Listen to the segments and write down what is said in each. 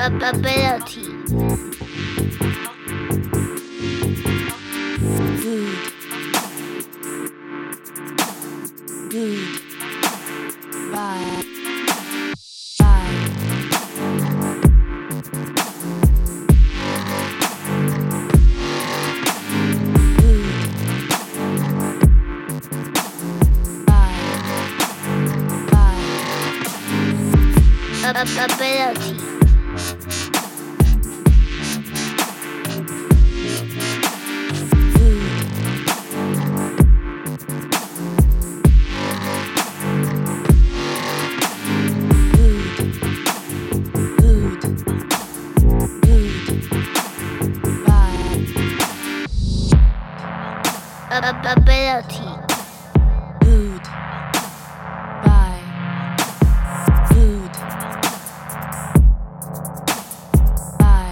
ability. Good. Good. Bye. ability. ability. Food by food by.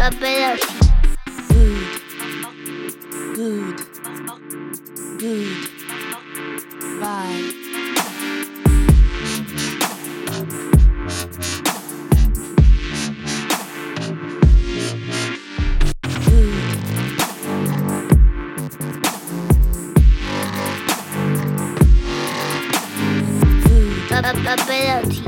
Ability. ability.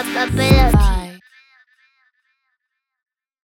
up, up, up.